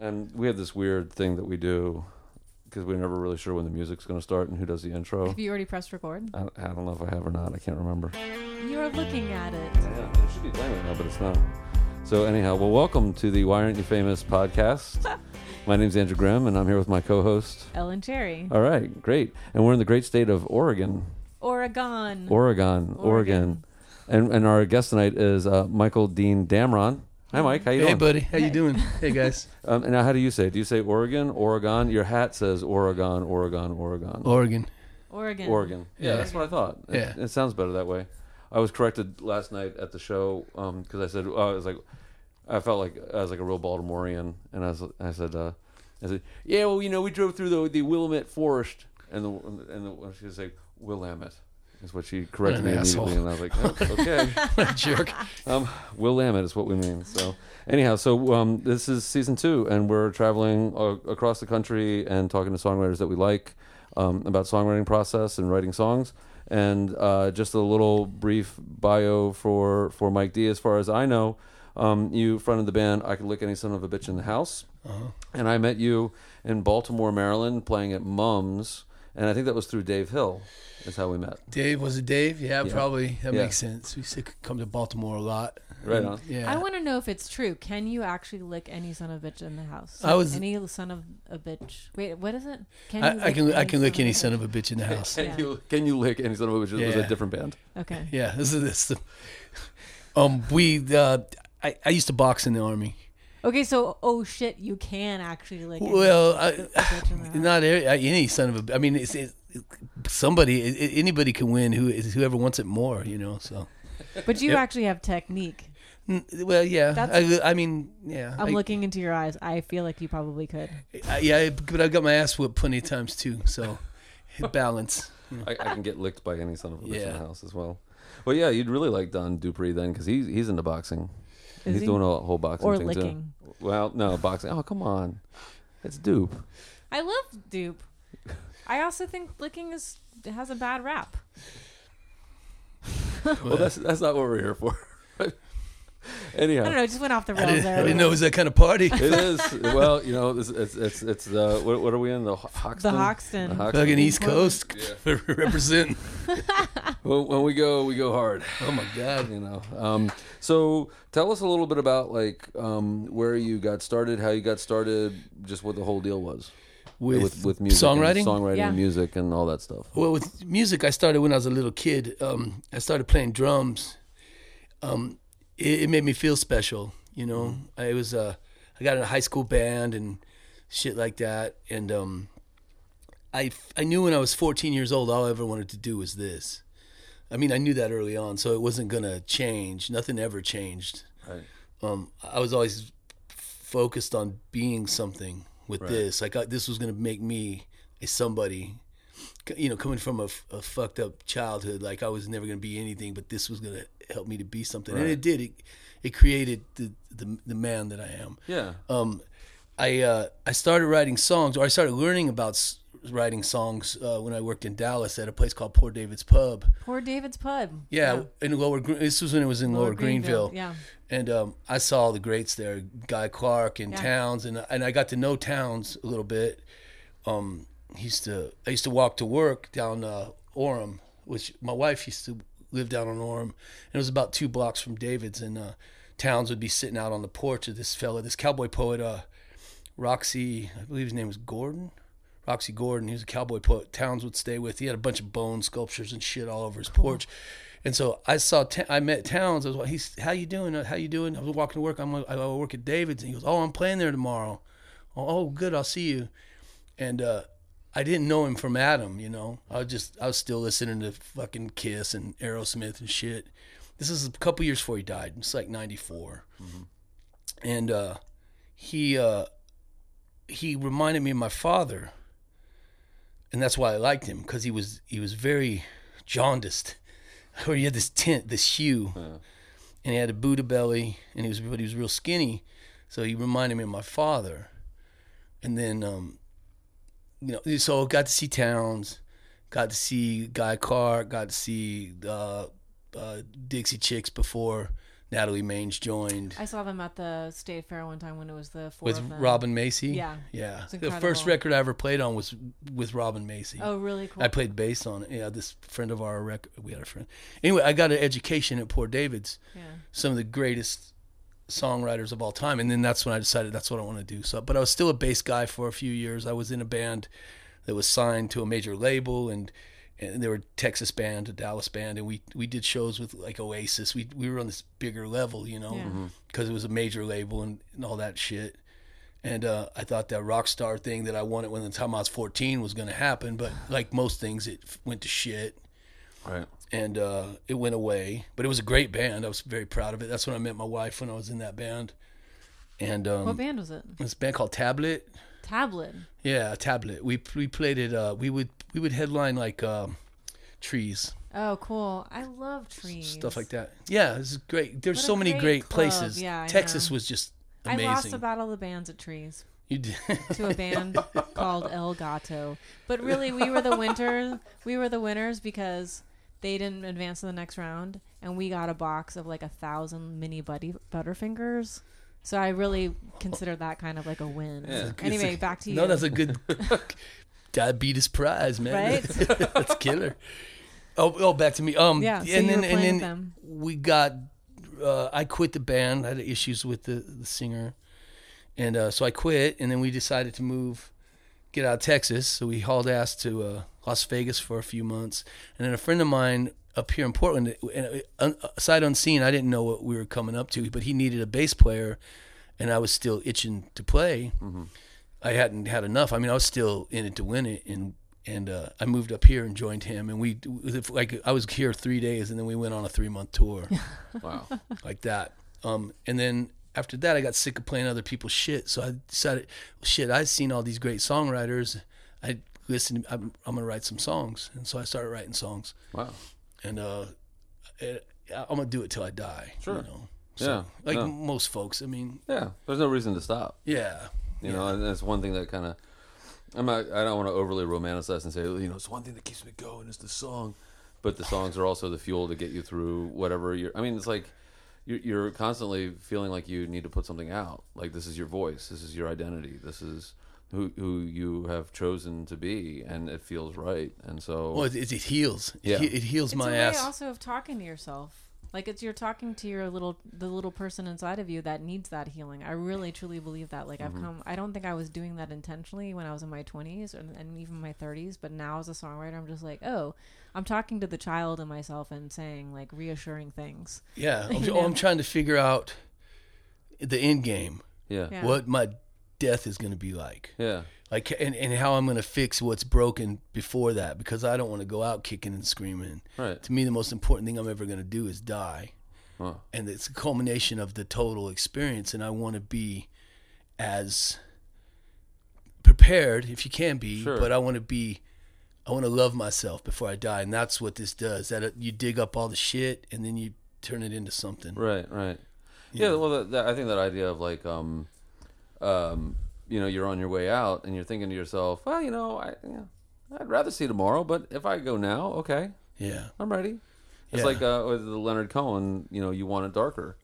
And we have this weird thing that we do because we're never really sure when the music's going to start and who does the intro. Have you already pressed record? I, I don't know if I have or not. I can't remember. You're looking at it. Yeah, it should be playing right now, but it's not. So anyhow, well, welcome to the Why Aren't You Famous podcast. my name's Andrew Grimm, and I'm here with my co-host. Ellen Cherry. All right, great. And we're in the great state of Oregon, Oregon. Oregon, Oregon. Oregon. And and our guest tonight is uh, Michael Dean Damron. Hi, Mike. How you Hey, doing? buddy. How you doing? Hey, guys. Um, and now, how do you say it? Do you say Oregon, Oregon? Your hat says Oregon, Oregon, Oregon. Oregon. Oregon. Oregon. Yeah, Yeah. that's what I thought. It, Yeah. it sounds better that way. I was corrected last night at the show because I said oh, I was like I felt like I was like a real Baltimorean, and I was I said uh, I said yeah, well you know we drove through the the Willamette Forest, and the and the, she was like Willamette is what she corrected me immediately, asshole. and I was like oh, okay. Jerk. Um, Willamette is what we mean. So, anyhow, so um, this is season two, and we're traveling uh, across the country and talking to songwriters that we like um, about songwriting process and writing songs. And uh, just a little brief bio for for Mike D. As far as I know, um, you fronted the band I Could Lick Any Son of a Bitch in the House, Uh-huh. and I met you in Baltimore, Maryland, playing at Mums, and I think that was through Dave Hill. Is how we met. Dave, was it Dave? Yeah, Yeah. probably. That Yeah. makes sense. We used to come to Baltimore a lot. Right on. Yeah. I want to know if it's true. Can you actually lick any son of a bitch in the house? I was- any son of a bitch. Wait, what is it? Can I, I can I can lick any son of of a bitch in the house. Can Yeah. you can you lick any son of a bitch? It was a different band. Okay. Yeah, this is this. Um, we uh, I, I used to box in the army. Okay, so oh shit, you can actually like. Well, I, bitch in the house. not every, uh, any son of a. I mean, it's, it, somebody, it, anybody can win. Who is whoever wants it more, you know. So, But you Yep. actually have technique. Well, yeah. That's- I, I mean, yeah. I'm I, looking into your eyes. I feel like you probably could. I- yeah, but I've got my ass whipped plenty of times too. So, balance. I, I can get licked by any son of a bitch in the house as well. Well, yeah, you'd really like Don Dupree then because he's he's into boxing. Is he's he? doing a whole boxing or thing licking. too. Well, no boxing. Oh, come on, it's dupe. I love dupe. I also think licking is has a bad rap. Well, that's that's not what we're here for. Anyhow, I don't know. It just went off the I rails didn't, there. I didn't know it was that kind of party. it is. Well, you know, it's it's it's, it's the what, what are we in the Ho- Hoxton? the Hoxton. The Hoxton. Fucking East Portland. Coast representing. When, when we go, we go hard. Oh my God. you know. Um, so tell us a little bit about like um, where you got started, how you got started, just what the whole deal was With, with, with music, songwriting? and songwriting, Yeah. and music, and all that stuff. Well, with music, I started when I was a little kid. Um, I started playing drums. Um, it, it made me feel special. You know, I was uh, I got in a high school band and shit like that, and um, I I knew when I was 14 years old, all I ever wanted to do was this. I mean, I knew that early on, so it wasn't gonna change. Nothing ever changed. Right. um, I was always focused on being something with Right. this. Like I, this was going to make me a somebody. C- You know, coming from a, a, fucked up childhood, like I was never going to be anything, but this was going to help me to be something, and it did. It, it created the, the the man that I am. Yeah. Um, I uh, I started writing songs, or I started learning about s- writing songs uh, when I worked in Dallas at a place called Poor David's Pub. Poor David's Pub. Yeah, in Lower. This was when it was in Lower, Greenville. Yeah. And um, I saw all the greats there, Guy Clark and Yeah. Townes, and and I got to know Townes a little bit. Um, he used to I used to walk to work down uh, Oram, which my wife used to live down on Oram, and it was about two blocks from David's. And uh, Townes would be sitting out on the porch of this fella, this cowboy poet, uh, Roxy, I believe his name was Gordon. Roxy Gordon, he was a cowboy poet. Townes would stay with. He had a bunch of bone sculptures and shit all over his porch. And so I saw, I met Townes. I was like, he's, how you doing? How you doing? I was walking to work. I'm, like, I work at David's. And he goes, oh, I'm playing there tomorrow. Oh, oh, good. I'll see you. And uh, I didn't know him from Adam, you know. I was just, I was still listening to fucking Kiss and Aerosmith and shit. This is a couple years before he died. It's like 94. And uh, he, uh, he reminded me of my father. And that's why I liked him because he was he was very jaundiced, or he had this tint, this hue, and he had a Buddha belly, and he was but he was real skinny, so he reminded me of my father. And then, um, you know, so got to see Townes, got to see Guy Clark, got to see uh, uh, Dixie Chicks before Natalie Maines joined I saw them at the state fair one time when it was the four with. Robin Macy. Yeah. yeah. The first record I ever played on was with Robin Macy. Oh, really cool. I played bass on it. Yeah, this friend of our record. We had a friend. Anyway, I got an education at Poor David's. yeah. Some of the greatest songwriters of all time, and then that's when I decided that's what I want to do. So, but I was still a bass guy for a few years. I was in a band that was signed to a major label, and and they were a Texas band, a Dallas band, and we we did shows with like Oasis. We we were on this bigger level, you know, Yeah. because it was a major label and, and all that shit. And uh, I thought that rock star thing that I wanted when the time I was 14 was going to happen, but like most things, it f- went to shit Right. And uh, it went away. But it was a great band. I was very proud of it. That's when I met my wife when I was in that band. And um, What band was it? this band called Tablet. Tablet. Yeah, Tablet. We we played it. Uh, we would we would headline like um, trees, Oh, cool. I love trees. stuff like that. Yeah, it's great. There's so many great great places. Yeah, I Texas know. was just amazing. I lost a battle of the bands at trees you did. to a band called El Gato. But really, we were the winter. We were the winners because they didn't advance to the next round, and we got a box of like a thousand mini buddy Butterfingers. So I really consider that kind of like a win. Yeah. Anyway, back to you. no, that's a good diabetes prize, man. Right? that's killer. Oh, oh, back to me. Um, Yeah, so and you then were and then with them. we got. Uh, I quit the band. I had issues with the, the singer, and uh, so I quit. And then we decided to move, get out of Texas. So we hauled ass to uh, Las Vegas for a few months. And then a friend of mine up here in Portland, and uh, sight unseen, I didn't know what we were coming up to, but he needed a bass player, and I was still itching to play. I hadn't had enough. I mean, I was still in it to win it, and and uh, I moved up here and joined him, and we like I was here three days, and then we went on a three month tour Wow. like that. Um, and then after that, I got sick of playing other people's shit, so I decided, shit, I've seen all these great songwriters. I listened. I'm, I'm gonna write some songs, and so I started writing songs, Wow. and uh, eh, I'm gonna do it till I die. Sure. You know? Yeah, Like yeah. most folks. I mean, Yeah. There's no reason to stop. yeah. You know, and that's one thing that kind of. I'm not. I don't want to overly romanticize and say, you know, it's one thing that keeps me going is the song, but the songs are also the fuel to get you through whatever you're. I mean, it's like you're, you're constantly feeling like you need to put something out. Like this is your voice. This is your identity. This is who who you have chosen to be, and it feels right. And so, Well, it, it, it heals. It Yeah. he- it, heals It's my a way ass. also of talking to yourself. Like it's you're talking to your little the little person inside of you that needs that healing. I really truly believe that. Like Mm-hmm. I've come I don't think I was doing that intentionally when I was in my 20s and, and even my 30s, but now as a songwriter I'm just like, "Oh, I'm talking to the child in myself and saying like reassuring things." Yeah. I'm, You oh, know? I'm trying to figure out the end game. yeah, Yeah. What my death is going to be like. yeah, Like and, and how I'm going to fix what's broken before that because I don't want to go out kicking and screaming. right. To me, the most important thing I'm ever going to do is die. Wow. and it's a culmination of the total experience and i want to be as prepared if you can be Sure. but i want to be i want to love myself before i die and that's what this does that uh, you dig up all the shit and then you turn it into something Right, right. Yeah, well, that, that, I think that idea of like, um, um, you know, you're on your way out and you're thinking to yourself, well, you know, I, yeah, I'd rather see tomorrow, but if I go now, okay, yeah. I'm ready. It's Yeah. like uh, with the Leonard Cohen, you know, you want it darker,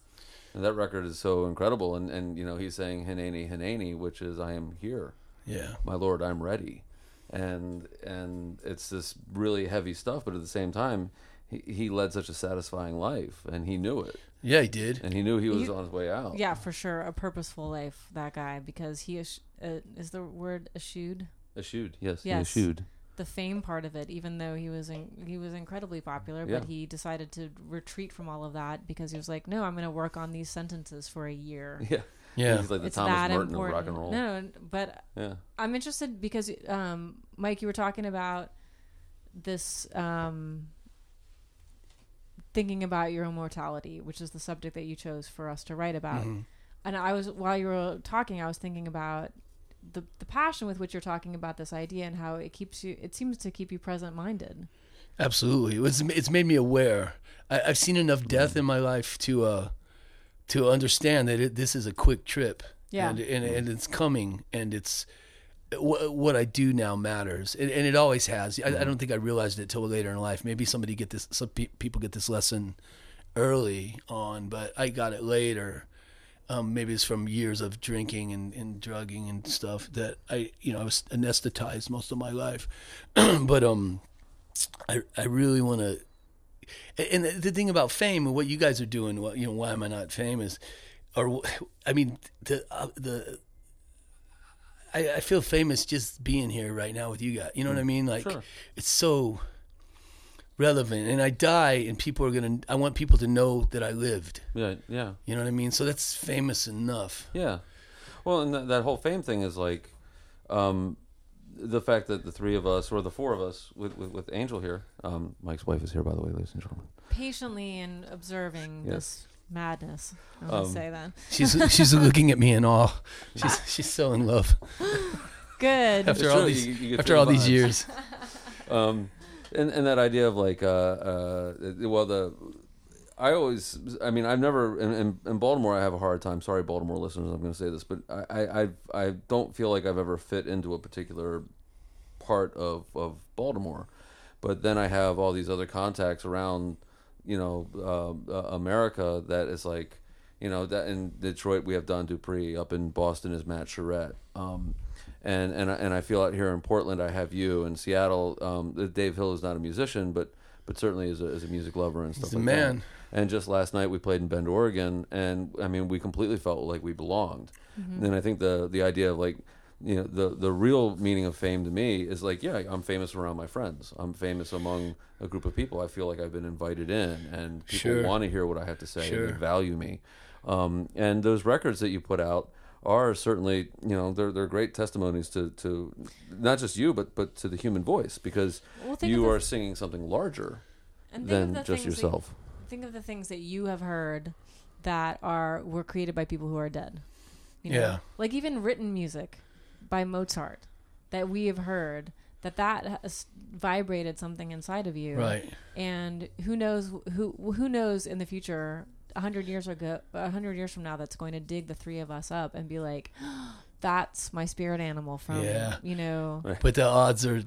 and that record is so incredible. And and you know, he's saying Hineni Hineni, which is I am here, yeah. My Lord, I'm ready, and and it's this really heavy stuff, but at the same time, he, he led such a satisfying life, and he knew it, yeah he did and he knew he was You- on his way out. Yeah, for sure, a purposeful life that guy because he is uh, is the word eschewed Eschewed, yes, he Yes. eschewed. the fame part of it even though he was in, he was incredibly popular Yeah. but he decided to retreat from all of that because he was like no i'm going to work on these sentences for a year Yeah, yeah He's like the it's Thomas that Merton important of rock and roll. no but Yeah, i'm interested because um, mike you were talking about this um, thinking about your immortality, which is the subject that you chose for us to write about Mhm. and I was while you were talking, I was thinking about the the passion with which you're talking about this idea and how it keeps you. It seems to keep you present minded. Absolutely, it was, it's made me aware. I, I've seen enough death in my life to uh, to understand that it, this is a quick trip. Yeah. and, and and it's coming, and it's what, what I do now matters, and, and it always has. I, I don't think I realized it till later in life. Maybe somebody get this. Some pe- people get this lesson early on, but I got it later. Um, maybe it's from years of drinking and, and drugging and stuff that I, you know, I was anesthetized most of my life. but um, I I really want to. And the, the thing about fame and what you guys are doing, what you know, why am I not famous? Or I mean, the uh, the I, I feel famous just being here right now with you guys. You know what I mean? Like Sure. it's so relevant. And I die, and people are gonna. I want people to know that I lived. Yeah, yeah. You know what I mean? So that's famous enough. Yeah. Well, and that, that whole fame thing is like um, the fact that the three of us, or the four of us, with, with, with Angel here, um, Mike's wife is here, by the way, ladies and gentlemen. Patiently and observing Yes. this madness. I'm gonna Um, say that. She's she's looking at me in awe. She's she's so in love Good. after It's all true, these you- you after all the these years. um, and and that idea of like uh, uh, well the I always I mean I've never in, in, in Baltimore I have a hard time sorry Baltimore listeners I'm going to say this but I I I I don't feel like I've ever fit into a particular part of of Baltimore but then I have all these other contacts around you know uh, uh, America that is like you know that in Detroit we have Don Dupree up in Boston is Matt Charette. Um, and and I- and I feel out here in Portland I have you. In Seattle um, Dave Hill is not a musician but but certainly is a, is a music lover and stuff a like man. that and just last night we played in Bend Oregon and I mean we completely felt like we belonged. And I think the the idea of like you know the the real meaning of fame to me is like yeah I'm famous around my friends I'm famous among a group of people I feel like I've been invited in and people Sure. want to hear what I have to say Sure. and they value me um, and those records that you put out are certainly you know they're they're great testimonies to to not just you but but to the human voice because Well, you of the- are singing something larger than just things that- yourself think of the things that you have heard that are were created by people who are dead. You know? Yeah. Like even written music by Mozart that we have heard that that has vibrated something inside of you. Right. And who knows who who knows in the future a hundred years ago a hundred years from now that's going to dig the three of us up and be like that's my spirit animal from Yeah. you know But the odds are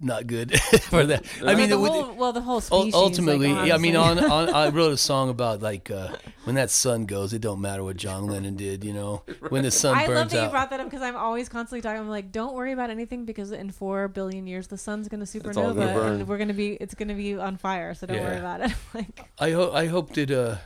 not good for that. I mean, the the- whole, well the whole ul- species ultimately, like, I mean, on, on I wrote a song about like uh, when that sun goes, it don't matter what John Lennon did, you know, when the sun I love burns that you brought that up because I'm always constantly talking. I'm like, don't worry about anything because in four billion years the sun's gonna supernova gonna and we're gonna be it's gonna be on fire. So don't worry about it. like, I hope I hope that uh,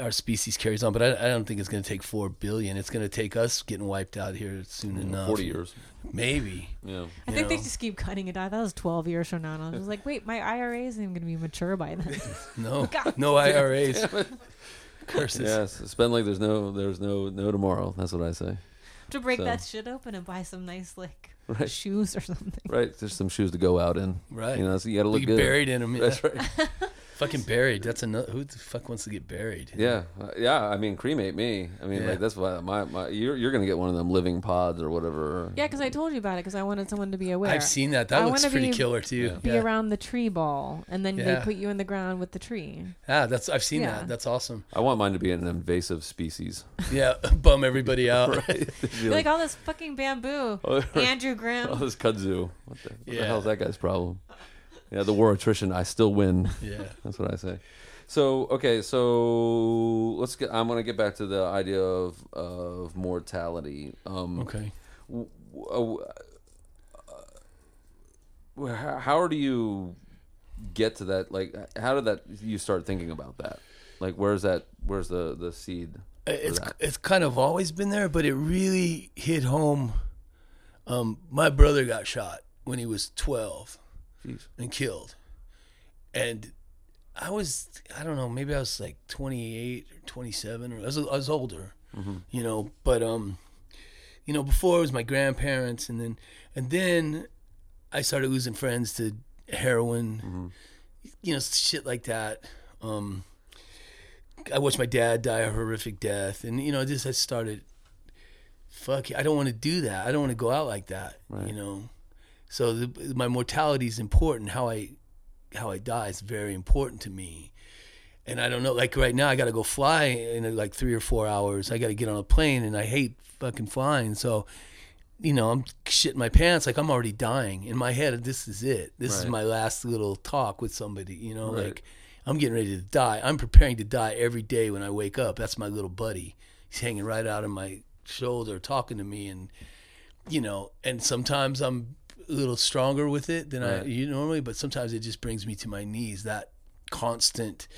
our species carries on, but I, I don't think it's going to take four billion. It's going to take us getting wiped out here soon enough. forty years maybe. yeah I You think they just keep cutting it out. That was 12 years from now, and I was just like, wait, my IRA isn't even gonna be mature by then. No, God no IRAs. Curses. Yes, spend like there's no there's no no tomorrow. That's what I say. to break So- that shit open and buy some nice like Right. shoes or something. Right, there's some shoes to go out in. Right. You know, so you got to look Be good. buried in them. That's right. Fucking buried. That's another. Who the fuck wants to get buried? Yeah, uh, yeah. I mean, cremate me. I mean, Yeah. like that's why my, my you're you're gonna get one of them living pods or whatever. Yeah, because I told you about it because I wanted someone to be aware. I've seen that. That I looks wanna pretty be- killer too. Be Yeah. around the tree ball, and then they Yeah. put you in the ground with the tree. Ah, that's I've seen Yeah. that. That's awesome. I want mine to be an invasive species. Yeah, bum everybody out. Right? Be like all this fucking bamboo. Andrew Grimm. Oh, this kudzu. What the, what the Yeah. hell is that guy's problem? Yeah, the war of attrition. I still win. Yeah. That's what I say. So okay, so let's get. I'm gonna get back to the idea of of mortality. Um, Okay. w- w- uh, how, how do you get to that? Like, how did that you start thinking about that? Like, where's that? Where's the the seed? It's that? it's kind of always been there, but it really hit home. Um, my brother got shot when he was twelve Jeez. and killed, and I was I don't know maybe I was like twenty eight or twenty seven or I was I was older, you know. But um, you know, before it was my grandparents, and then and then I started losing friends to heroin, you know, shit like that. Um, I watched my dad die a horrific death, and you know, just I started. Fuck, I don't want to do that. I don't want to go out like that. Right. You know, so the, my mortality is important. How I, how I die is very important to me. And I don't know, like right now, I got to go fly in like three or four hours. I got to get on a plane, and I hate fucking flying. So, you know, I'm shitting my pants. Like I'm already dying in my head. This is it. This is my last little talk with somebody. You know, Right. like I'm getting ready to die. I'm preparing to die every day when I wake up. That's my little buddy. He's hanging right out of my shoulder, talking to me, and you know. And sometimes I'm a little stronger with it than I you normally, but sometimes it just brings me to my knees. That constant,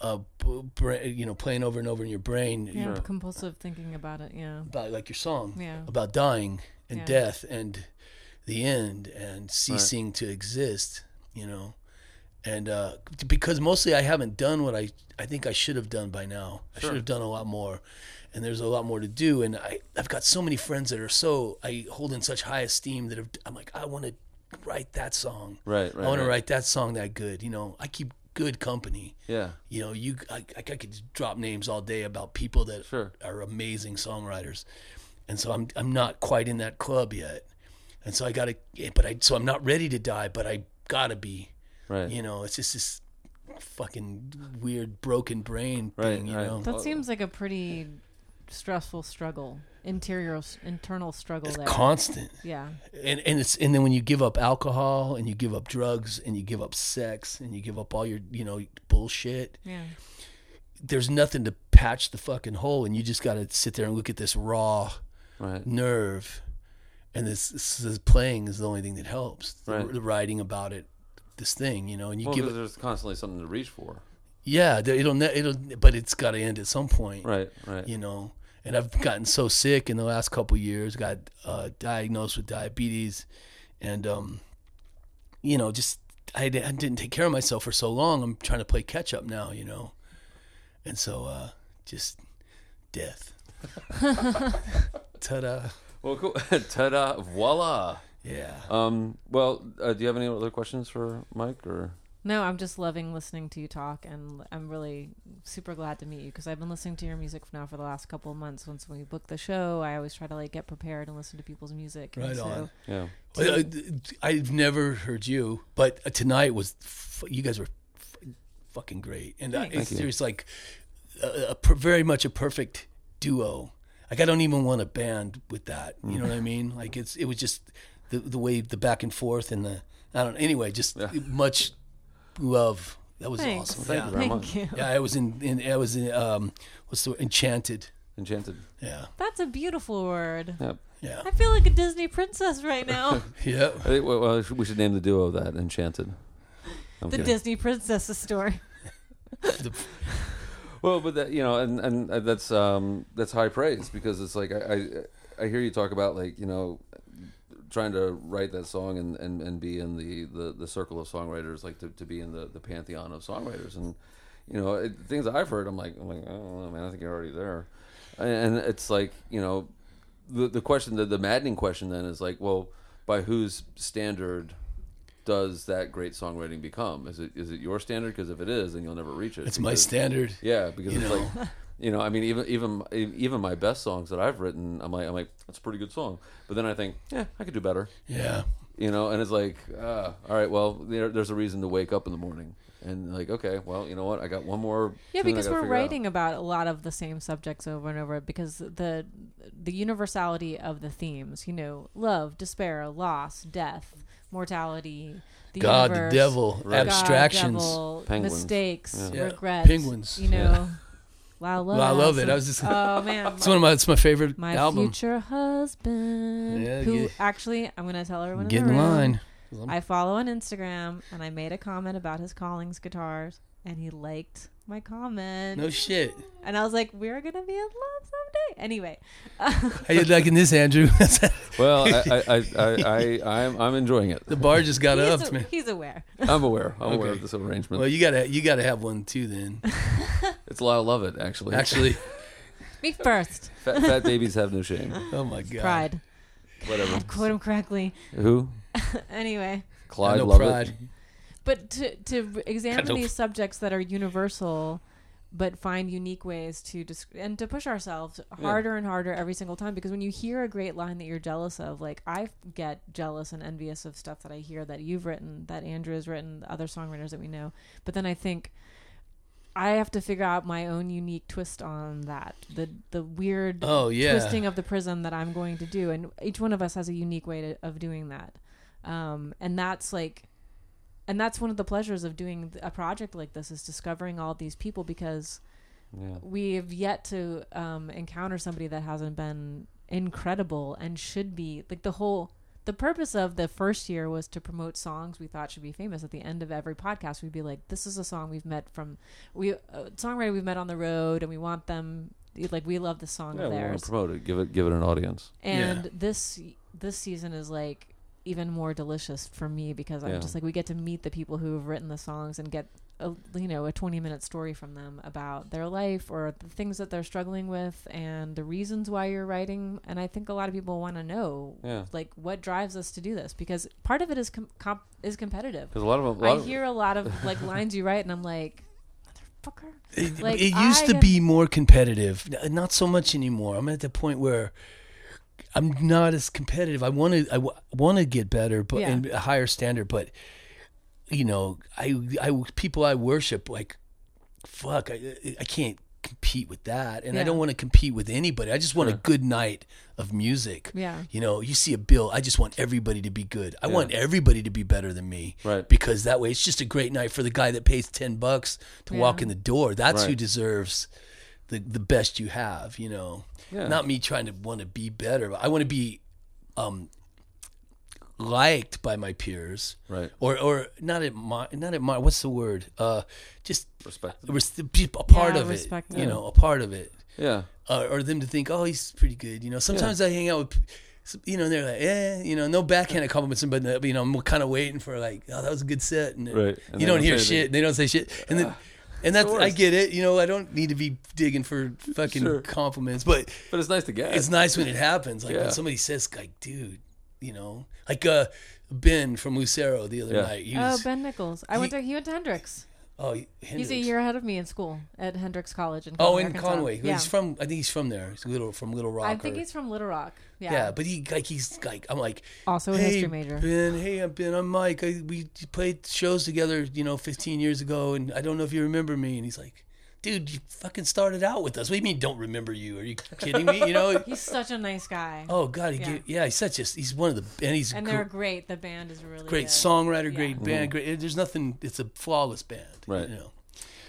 uh, bra- you know, playing over and over in your brain Yeah, Sure. compulsive thinking about it. Yeah. about like your song Yeah. about dying and Yeah. death and the end and ceasing to exist you know and uh, because mostly i haven't done what i i think i should have done by now i should have done a lot more and there's a lot more to do and i i've got so many friends that are so i hold in such high esteem that have, i'm like i want to write that song Right, right. i want to write that song that good you know i keep good company Yeah. you know, you I, I could drop names all day about people that Sure. are amazing songwriters, and so I'm I'm not quite in that club yet, and so I gotta, eh, but I so I'm not ready to die, but I gotta be, Right. you know, it's just this fucking weird broken brain Right, thing, you right. know. That seems like a pretty stressful struggle, interior, internal struggle It's there. constant, yeah. and and it's and then when you give up alcohol and you give up drugs and you give up sex and you give up all your you know bullshit, Yeah. there's nothing to patch the fucking hole, and you just gotta sit there and look at this raw. Right. nerve, and this, this, this playing is the only thing that helps. The, Right. the writing about it, this thing, you know, and you Well, give it, there's constantly something to reach for. Yeah, it'll, ne- it'll, but it's got to end at some point, Right. Right. you know. And I've gotten so sick in the last couple years, got uh, diagnosed with diabetes, and um, you know, just I, I didn't take care of myself for so long. I'm trying to play catch up now, you know, and so uh, just death. Ta-da! Well, cool. Ta-da! Voila. Yeah. Um. Well, uh, do you have any other questions for Mike or? No, I'm just loving listening to you talk, and I'm really super glad to meet you because I've been listening to your music now for the last couple of months. Once we book the show, I always try to like get prepared and listen to people's music. and Right so, on. Yeah. Well, uh, I, I've never heard you, but uh, tonight was f- you guys were f- fucking great, and uh, I, it's, Thank you. there's like a, a per, very much a perfect duo. Like I don't even want a band with that. You know what I mm. mean? Like it's it was just the the way the back and forth and the I don't. Know. Anyway, just Yeah. much love. That was Thanks. awesome. Thank yeah. you very Thank much. you. yeah, I was in, in I was in um what's the word? enchanted. Enchanted. Yeah, That's a beautiful word. Yep. yeah, I feel like a Disney princess right now. yeah. I think well, well, we should name the duo that Enchanted. I'm the kidding. Disney princess story. The- Well, but that you know, and and uh, that's um that's high praise because it's like I I, I hear you talk about like you know trying to write that song and, and, and be in the, the, the circle of songwriters like to, to be in the, the pantheon of songwriters and you know it, things I've heard I'm like I'm like oh, I man I think you're already there and it's like you know the the question the, the maddening question then is like well by whose standard does that great songwriting become is it is it your standard because if it is then you'll never reach it It's my standard. yeah, because You it's know? like, you know, I mean, even even even my best songs that I've written, I'm like, I'm like, that's a pretty good song. But then I think, yeah, I could do better. Yeah. You know, and it's like, uh, all right, well, there, there's a reason to wake up in the morning, and like, okay, well, you know what, I got one more. Yeah, because we're figure out. writing about a lot of the same subjects over and over because the the universality of the themes, you know, love, despair, loss, death, mortality, the God, universe, the devil, Right. God, abstractions. devil, Penguins. mistakes, Yeah. Yeah. regrets, Penguins. You know, wow, love. Well, I love it. I was just. Oh man, it's one of my. It's my favorite my album. future husband, Yeah, who yeah. actually I'm gonna tell everyone Get in in line. I follow on Instagram, and I made a comment about his Collings guitars, and he liked my comment. No shit. And I was like, "We're gonna be in love someday." Anyway, How you liking this, Andrew? Well, I, I, I, I, I, I'm, I'm enjoying it. the bar just got he's, upped, a- man. he's aware. I'm aware. I'm aware of this arrangement. Well, you gotta you gotta have one too. Then it's a lot of love, it actually. actually, Me first. fat, fat babies have no shame. oh my god, Pride. Whatever. Quote him correctly. Who? anyway, Clyde no Lovett. But to to examine these subjects that are universal, but find unique ways to desc- and to push ourselves harder and harder every single time. Because when you hear a great line that you're jealous of, like I get jealous and envious of stuff that I hear that you've written, that Andrew has written, other songwriters that we know. But then I think. I have to figure out my own unique twist on that. The the weird Oh yeah, twisting of the prism that I'm going to do, and each one of us has a unique way to, of doing that, um, and that's like and that's one of the pleasures of doing a project like this is discovering all these people because Yeah. we've yet to um, encounter somebody that hasn't been incredible and should be like the whole the purpose of the first year was to promote songs we thought should be famous at the end of every podcast we'd be like this is a song we've met from we uh, songwriter we've met on the road and we want them like we love the song Yeah, of we want theirs to promote it. Give it, give it an audience. and Yeah. this this season is like even more delicious for me because I'm just like we get to meet the people who have written the songs and get a, you know a 20 minute story from them about their life or the things that they're struggling with and the reasons why you're writing and I think a lot of people want to know Yeah. like what drives us to do this because part of it is com- comp- is competitive. Because a lot of them, a I lot of- hear a lot of like lines you write and I'm like motherfucker. It, Like, it used I to am- be more competitive. Not so much anymore. I'm at the point where I'm not as competitive. I want to. I w- want to get better, but Yeah. and a higher standard. But you know, I, I people I worship like, fuck, I, I can't compete with that, and I don't want to compete with anybody. I just want a good night of music. Yeah. You know, you see a bill. I just want everybody to be good. I Yeah. want everybody to be better than me. Right. Because that way, it's just a great night for the guy that pays ten bucks to walk in the door. That's who deserves the the best you have. You know, Yeah. not me trying to want to be better. I want to be um, liked by my peers, Right. or or not at my not at my what's the word? Uh, just Respect. res- a part Yeah, of it. respect You know, a part of it Yeah. uh, or them to think, oh, he's pretty good. You know, sometimes I hang out with, you know, and they're like, eh, you know, no backhanded compliments, but you know, I'm kind of waiting for like, oh, that was a good set, and then Right. And you don't don't hear shit, anything. and they don't say shit, and then. And that's I get it, you know. I don't need to be digging for fucking Sure. compliments, but But it's nice to get. it's nice when it happens. Like Yeah. when somebody says, "Like, dude," you know, like uh, Ben from Lucero the other Yeah. night. He Oh, Ben Nichols. I went to he went to Hendrix. Oh, he- He's a year ahead of me in school at Hendrix College in Oh, in Arkansas. Conway. Yeah. He's from. I think he's from there. He's little from Little Rock. I think or- he's from Little Rock. Yeah. yeah, but he like he's like I'm like also a hey, history major. Ben, hey, I'm Ben. I'm Mike. I, we played shows together, you know, 15 years ago, and I don't know if you remember me. And he's like, dude, you fucking started out with us. What do you mean, don't remember you? Are you kidding me? You know? He's such a nice guy. oh God, he Yeah. yeah. yeah, he's such a he's one of the and he's and gr- they're great. The band is really great good. songwriter, Yeah. great band, mm. great. There's nothing. It's a flawless band, Right. You know.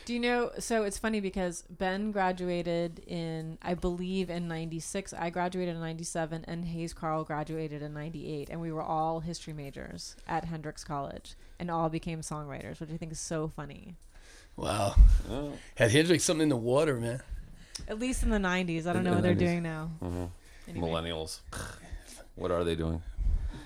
Do you know? So it's funny because Ben graduated in, I believe, in '96. I graduated in '97, and Hayes Carll graduated in '98, and we were all history majors at Hendrix College, and all became songwriters, which I think is so funny. Wow. Oh. Had Hendrix something in the water, man. At least in the '90s. I don't In know the what they're 90s. doing now. Mhm. Anyway, Millennials. what are they doing?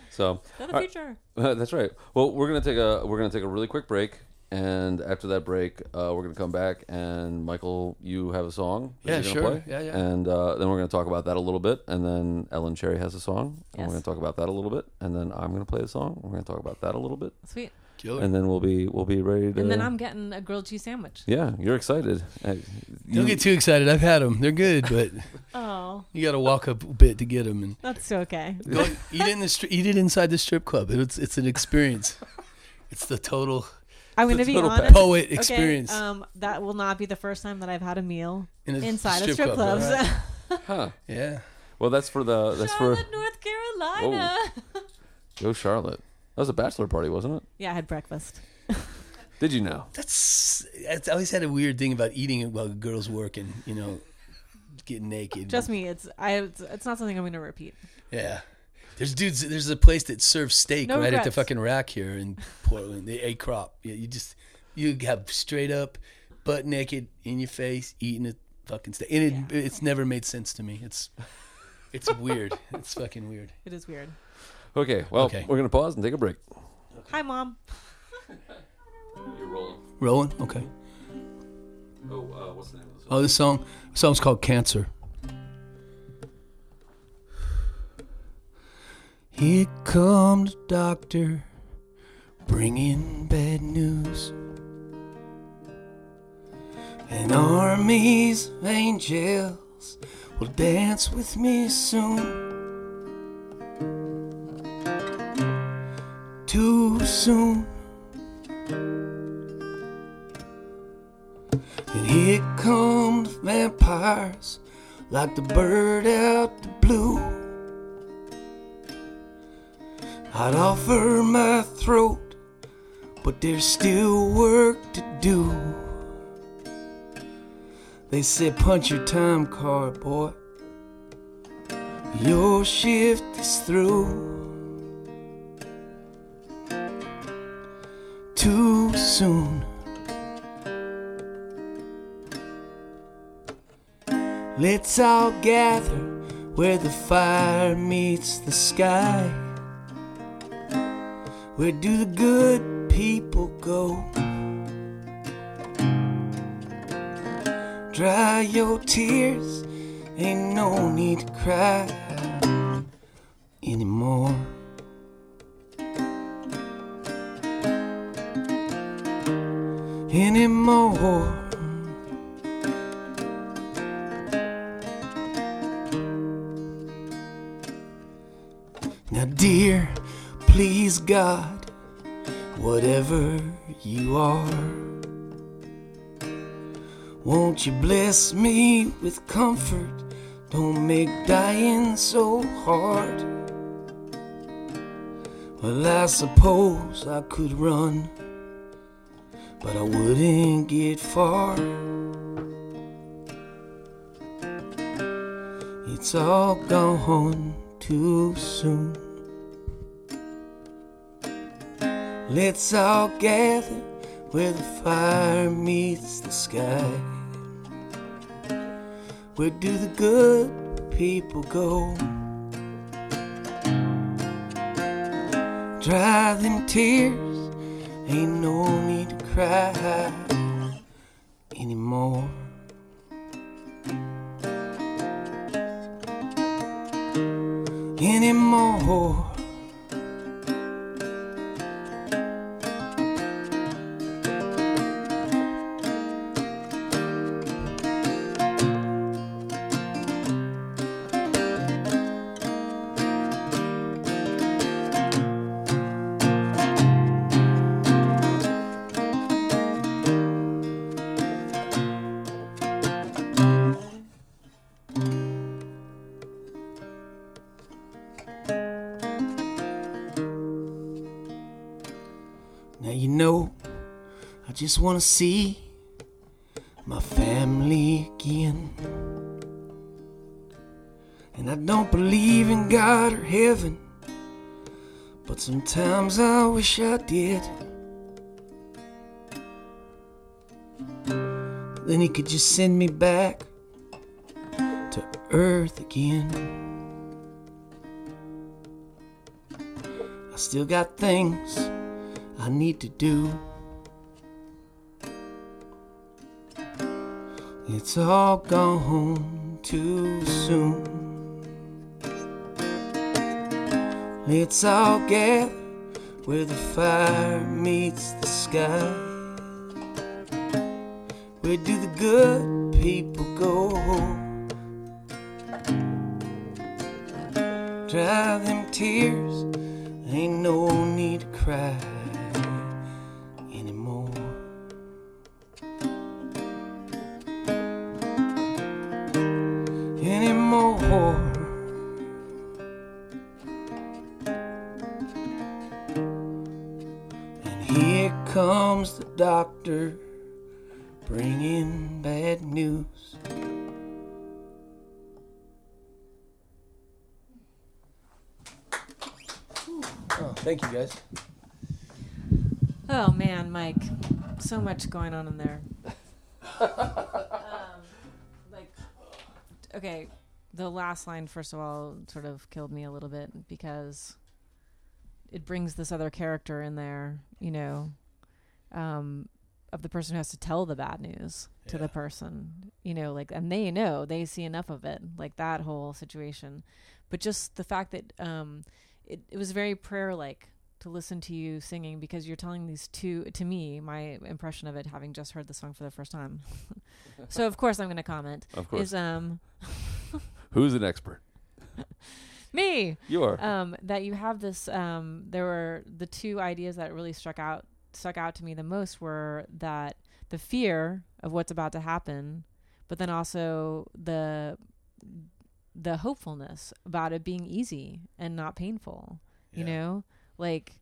So they're the All right. future. that's right. Well, we're gonna take a we're gonna take a really quick break, and after that break, uh, we're gonna come back and Michael, you have a song. that Yeah, you're gonna sure. Play, Yeah, yeah. And uh, then we're gonna talk about that a little bit, and then Ellen Cherry has a song, and Yes. we're gonna talk about that a little bit, and then I'm gonna play a song. We're gonna talk about that a little bit, Sweet. Killer. and then we'll be we'll be ready to. And then I'm getting a grilled cheese sandwich. Yeah, you're excited. Uh, you- Don't get too excited. I've had them. They're good, but Oh, you got to walk up a bit to get them. And that's okay. Go eat it in the stri- eat it inside the strip club. It's it's an experience. It's the total I'm going to be a honest. poet Okay, experience um, that will not be the first time that I've had a meal in a inside a strip club, club. right? Huh. Yeah. Well, that's for the that's for Charlotte, North Carolina. go Charlotte. That was a bachelor party, wasn't it? Yeah, I had breakfast. Did you know? That's I always had a weird thing about eating while girls working. You know, getting naked. Just me. It's I. It's, it's not something I'm going to repeat. yeah. There's dudes. There's a place that serves steak No right at the regrets. fucking rack here in Portland. The A crop. Yeah, you just you have straight up, butt naked in your face eating a fucking steak, and it, it's never made sense to me. It's it's weird. It's fucking weird. It is weird. Okay. Well, Okay. we're gonna pause and take a break. Hi, mom. You're rolling. Rolling. Okay. Oh, uh, what's the name of this? Oh, this song. This song's called Cancer. Here comes the doctor, bringing bad news. An armies of angels will dance with me soon. Too soon. And here come the vampires, like the bird out the blue. I'd offer my throat, but there's still work to do. They said, punch your time card, boy. Your shift is through. Too soon. Let's all gather where the fire meets the sky. Where do the good people go? Dry your tears, ain't no need to cry anymore. Anymore. Now, dear, please God, whatever you are, won't you bless me with comfort? Don't make dying so hard. Well, I suppose I could run, but I wouldn't get far. It's all gone too soon. Let's all gather where the fire meets the sky. Where do the good people go? Dry them tears, ain't no need cry anymore. Anymore. Just want to see my family again. And I don't believe in God or heaven, but sometimes I wish I did. Then He could just send me back to earth again. I still got things I need to do. It's all gone too soon. Let's all gather where the fire meets the sky. Where do the good people go? Dry them tears, ain't no need to cry doctor bringing bad news. Oh, thank you guys. Oh man, Mike, so much going on in there. um, like, okay, the last line first of all sort of killed me a little bit because it brings this other character in there, you know, um, of the person who has to tell the bad news to the person, you know, like, and they know they see enough of it, like that whole situation. But just the fact that um, it, it was very prayer like to listen to you singing because you're telling these two to me my impression of it having just heard the song for the first time so of course i'm going to comment Of course. is um Who's an expert? me You are. um that you have this um there were the two ideas that really struck out stuck out to me the most were that the fear of what's about to happen but then also the the hopefulness about it being easy and not painful you know? Like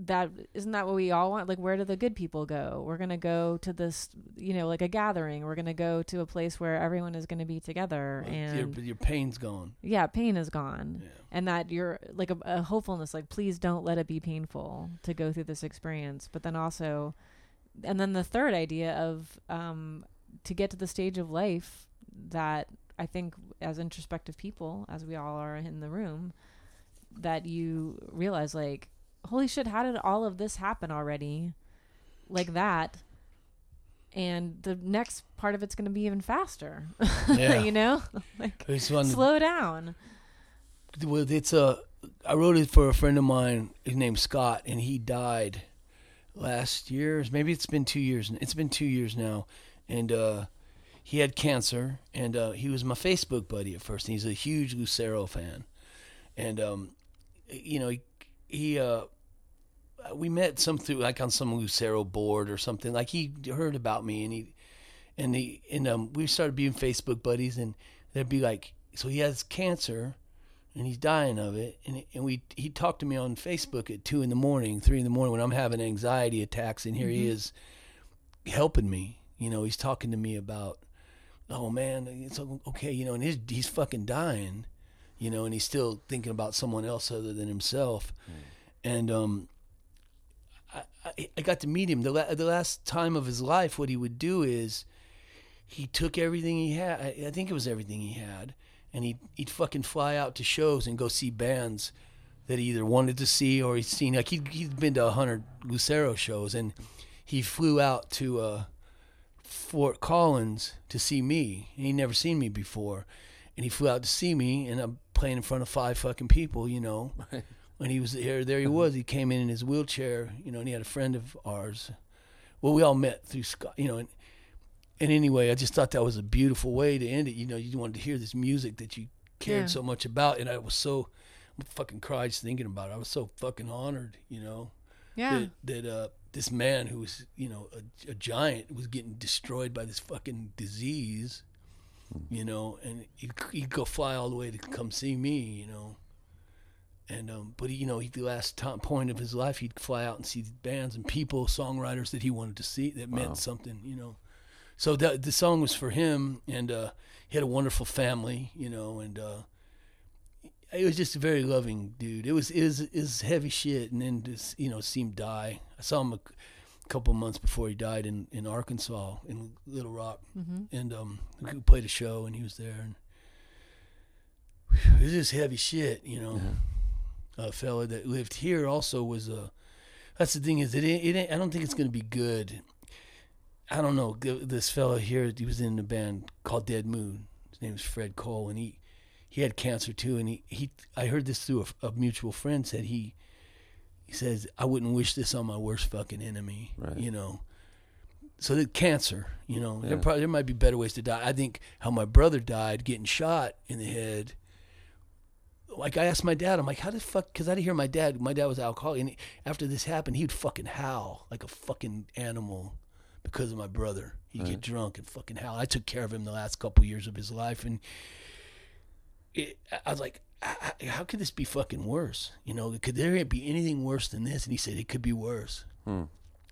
that isn't that what we all want? Like where do the good people go? We're going to go to this you know like a gathering. We're going to go to a place where everyone is going to be together Like, and your, your pain's gone. yeah pain is gone. Yeah. and that you're like a, a hopefulness like please don't let it be painful to go through this experience. But then also and then the third idea of um to get to the stage of life that i think as introspective people as we all are in the room that you realize like holy shit how did all of this happen already like that and the next part of it's going to be even faster Yeah. you know like one. slow down Well, it's a. I wrote it for a friend of mine. His name's Scott, and he died last year. Maybe it's been two years. It's been two years now, and uh, he had cancer. And uh, he was my Facebook buddy at first. And he's a huge Lucero fan, and um, you know, he, he uh, we met some through like on some Lucero board or something. Like he heard about me, and he and he and um, we started being Facebook buddies, and there'd be like, so he has cancer and he's dying of it. And and we he talked to me on Facebook at two in the morning, three in the morning when I'm having anxiety attacks, and here he is helping me. You know, he's talking to me about, oh man, it's okay. You know, and his, he's fucking dying. You know, and he's still thinking about someone else other than himself. And um, I, I got to meet him the la- the last time of his life. What he would do is he took everything he had. I, I think it was everything he had, and he'd he'd fucking fly out to shows and go see bands that he either wanted to see or he'd seen. Like he'd he'd been to a hundred Lucero shows, and he flew out to uh, Fort Collins to see me. And he'd never seen me before, and he flew out to see me, and I'm playing in front of five fucking people, you know. When he was there, there he was. He came in in his wheelchair, you know, and he had a friend of ours. Well, we all met through Scott, you know, and and anyway, I just thought that was a beautiful way to end it. You know, you wanted to hear this music that you cared Yeah. so much about, and I was so I fucking cried just thinking about it. I was so fucking honored, you know, yeah that that uh, this man who was you know a, a giant was getting destroyed by this fucking disease, you know, and he'd, he'd go fly all the way to come see me, you know. And um, but he, you know, he, the last time, point of his life, he'd fly out and see bands and people, songwriters that he wanted to see that meant something, you know. So that the song was for him, and uh, he had a wonderful family, you know, and uh, it was just a very loving dude. It was is is heavy shit, and then just you know see him die. I saw him a couple months before he died in in Arkansas in Little Rock, and um, we played a show, and he was there, and it was just heavy shit, you know. A fella that lived here also was a. That's the thing is it ain't, it ain't, I don't think it's gonna be good. I don't know this fella here. He was in a band called Dead Moon. His name is Fred Cole, and he he had cancer too. And he, he I heard this through a, a mutual friend. Said he he says I wouldn't wish this on my worst fucking enemy. Right. You know. So the cancer, you know, there Yeah. probably there might be better ways to die. I think how my brother died, getting shot in the head. Like I asked my dad, I'm like, how the fuck? Because I didn't hear my dad. My dad was alcoholic, and after this happened, he would fucking howl like a fucking animal because of my brother. He'd get drunk and fucking howl. I took care of him the last couple years of his life, and it, I was like, "H- h- how could this be fucking worse? You know, could there be anything worse than this? And he said it could be worse. Hmm.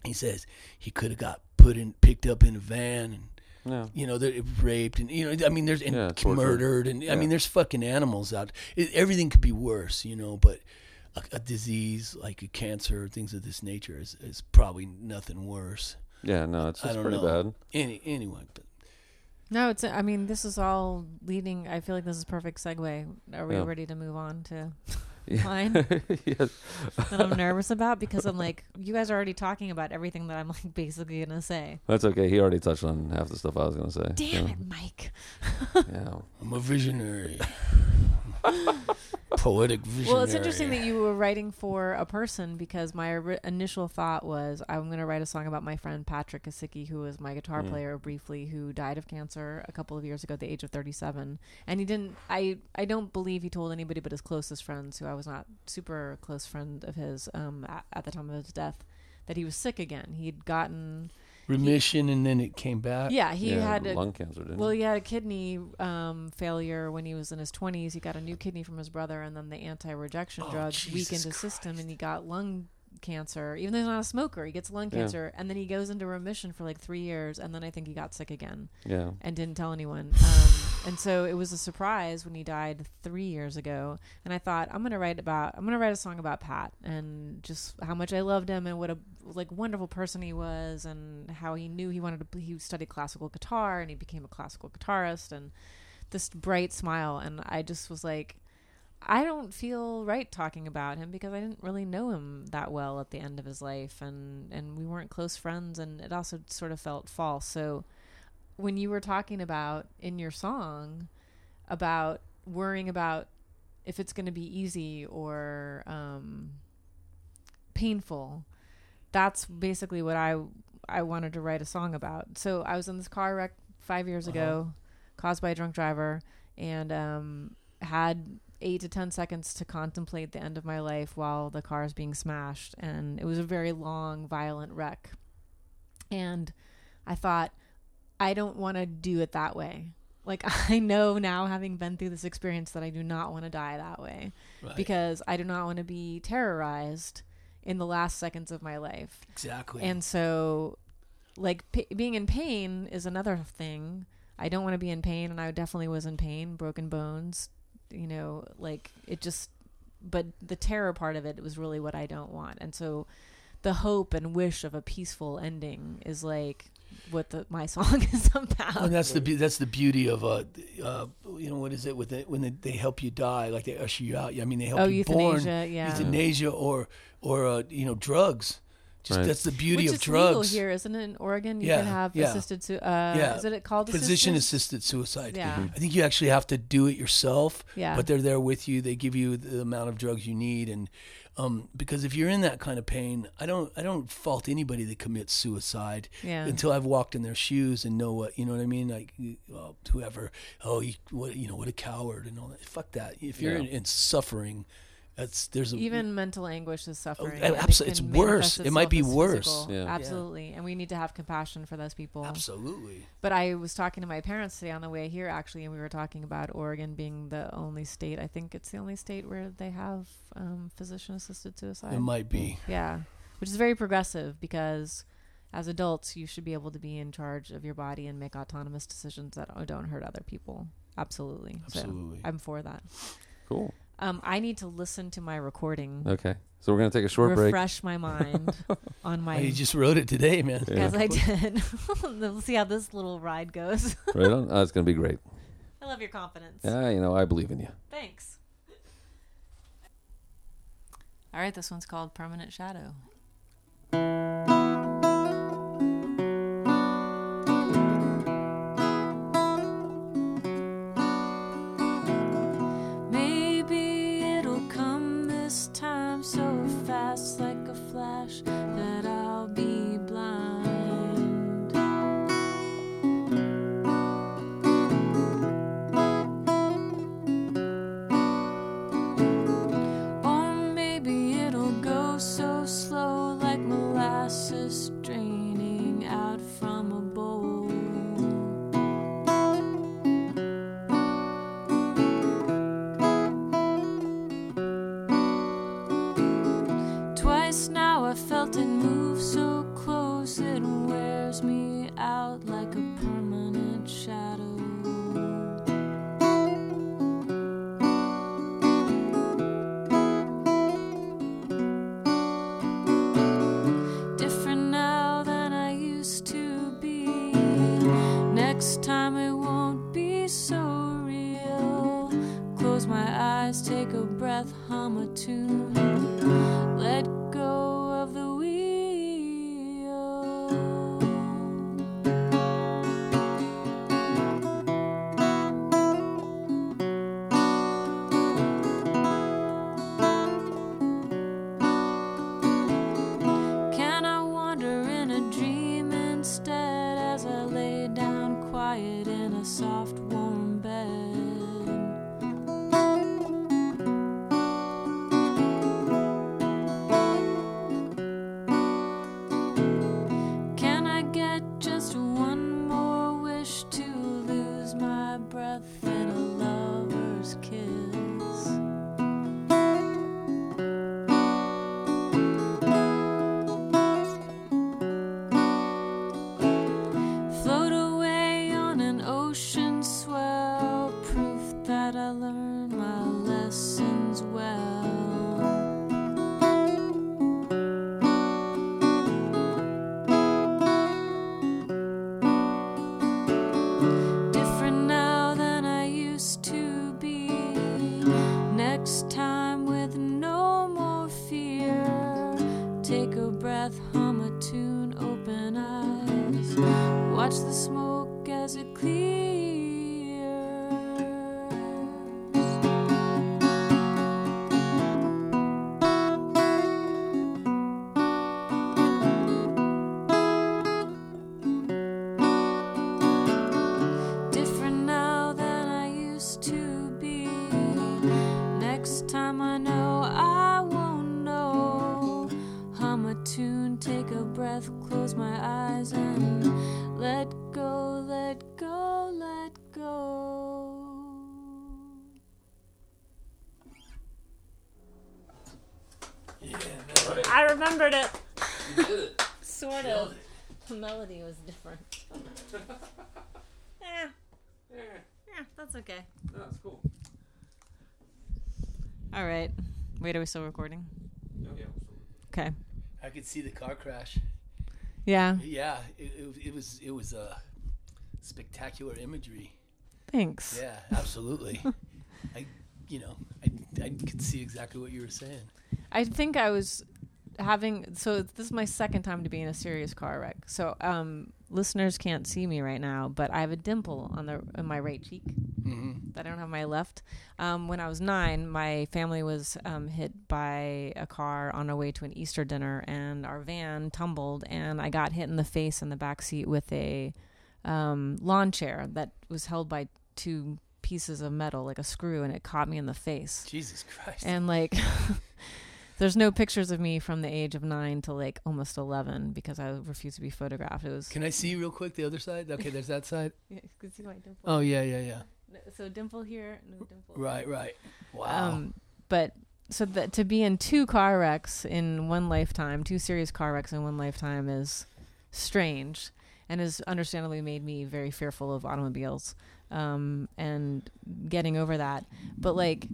He says he could have got put in, picked up in a van, and Yeah. you know, they're raped, and you know, I mean, there's and Yeah, murdered, and I mean, there's fucking animals out. It, everything could be worse, you know, but. A, a disease like a cancer, things of this nature, is, is probably nothing worse. Yeah, no, it's I don't pretty know. bad. Any, anyway, but No, it's. I mean, this is all leading. I feel like this is perfect segue. Are we Yeah. ready to move on to Yeah. Mine yes. that I'm nervous about because I'm like, you guys are already talking about everything that I'm like basically gonna say. That's okay. He already touched on half the stuff I was going to say. Damn so, it, Mike. Yeah. I'm a visionary. Poetic visionary. Well, it's interesting that you were writing for a person because my initial thought was I'm going to write a song about my friend Patrick Kasicki, who was my guitar Mm. player briefly, who died of cancer a couple of years ago at the age of 37. And he didn't. I I don't believe he told anybody but his closest friends, who I was not super close friend of his um, at, at the time of his death, that he was sick again. He'd gotten remission, and then it came back. yeah he yeah, had a, lung cancer, didn't well, he? he had a kidney um, failure when he was in his 20s. He got a new kidney from his brother, and then the anti-rejection Oh, drugs Jesus weakened his system, and he got lung cancer, even though he's not a smoker. He gets lung Yeah. cancer, and then he goes into remission for like three years, and then I think he got sick again Yeah. and didn't tell anyone. Um, and so it was a surprise when he died three years ago. And I thought I'm gonna write about I'm gonna write a song about Pat and just how much I loved him and what a like wonderful person he was and how he knew he wanted to. He studied classical guitar and he became a classical guitarist and this bright smile. And I just was like. I don't feel right talking about him because I didn't really know him that well at the end of his life and and we weren't close friends and it also sort of felt false. So when you were talking about in your song about worrying about if it's going to be easy or um, painful, that's basically what I I wanted to write a song about. So I was in this car wreck five years ago, caused by a drunk driver, and um, had eight to ten seconds to contemplate the end of my life while the car is being smashed, and it was a very long, violent wreck. And I thought, I don't want to do it that way. Like I know now, having been through this experience, that I do not want to die that way Right. because I do not want to be terrorized in the last seconds of my life. exactly. And so, like, p- being in pain is another thing. I don't want to be in pain, and I definitely was in pain, broken bones, you know, like it just, but the terror part of it was really what I don't want. And so, the hope and wish of a peaceful ending is like what the, my song is about. and that's the that's the beauty of uh, uh you know what is it with it when they, they help you die like they usher you out I mean they help oh, you born euthanasia, yeah. euthanasia or or uh, you know drugs just Right. that's the beauty Which of is drugs legal here, isn't it? In Oregon, you Yeah, can have yeah. assisted. Su- uh, Yeah. Is it called physician assisted? assisted suicide Yeah. I think you actually have to do it yourself Yeah. but they're there with you they give you the amount of drugs you need and um, because if you're in that kind of pain I don't I don't fault anybody that commits suicide Yeah. until I've walked in their shoes and know what you know what I mean. Like uh, whoever, oh, you, what you know, what a coward and all that. Fuck that. If you're Yeah. in, in suffering, that's there's a Even mental anguish is suffering. Oh, and it it's worse. It might be worse. Yeah. Absolutely. And we need to have compassion for those people. absolutely. But I was talking to my parents today on the way here, actually, and we were talking about Oregon being the only state. I think it's the only state where they have um, physician-assisted suicide. It might be. Yeah, which is very progressive because as adults, you should be able to be in charge of your body and make autonomous decisions that don't hurt other people. Absolutely. Absolutely. So I'm for that. Cool. Um, I need to listen to my recording, Okay. So we're gonna take a short break. refresh my mind on my. You just wrote it today, man. Yeah. Yes, I did. we'll see how this little ride goes. Right on. Oh, it's gonna be great. I love your confidence. Yeah, you know, I believe in you. Thanks. All right, this one's called Permanent Shadow. Hum a tune, open eyes. Watch the smoke Wait, are we still recording? Okay. I could see the car crash. Yeah. Yeah, it, it, it was it was uh, spectacular imagery. Thanks. Yeah, absolutely. I, you know, I, I could see exactly what you were saying. I think I was having so this is my second time to be in a serious car wreck. So um listeners can't see me right now, but I have a dimple on the on my right cheek I don't have my left. Um, when I was nine, my family was um, hit by a car on our way to an Easter dinner, and our van tumbled, and I got hit in the face in the back seat with a um, lawn chair that was held by two pieces of metal, like a screw, and it caught me in the face. Jesus Christ. And like, there's no pictures of me from the age of nine to like almost 11 because I refused to be photographed. It was. Can I see real quick the other side? Okay, there's that side. Yeah, you can see my dimple. Oh yeah, yeah, yeah. So dimple here, no dimple. Right, right. Wow. Um, but so that to be in two car wrecks in one lifetime, two serious car wrecks in one lifetime is strange and has understandably made me very fearful of automobiles um, and getting over that. But like,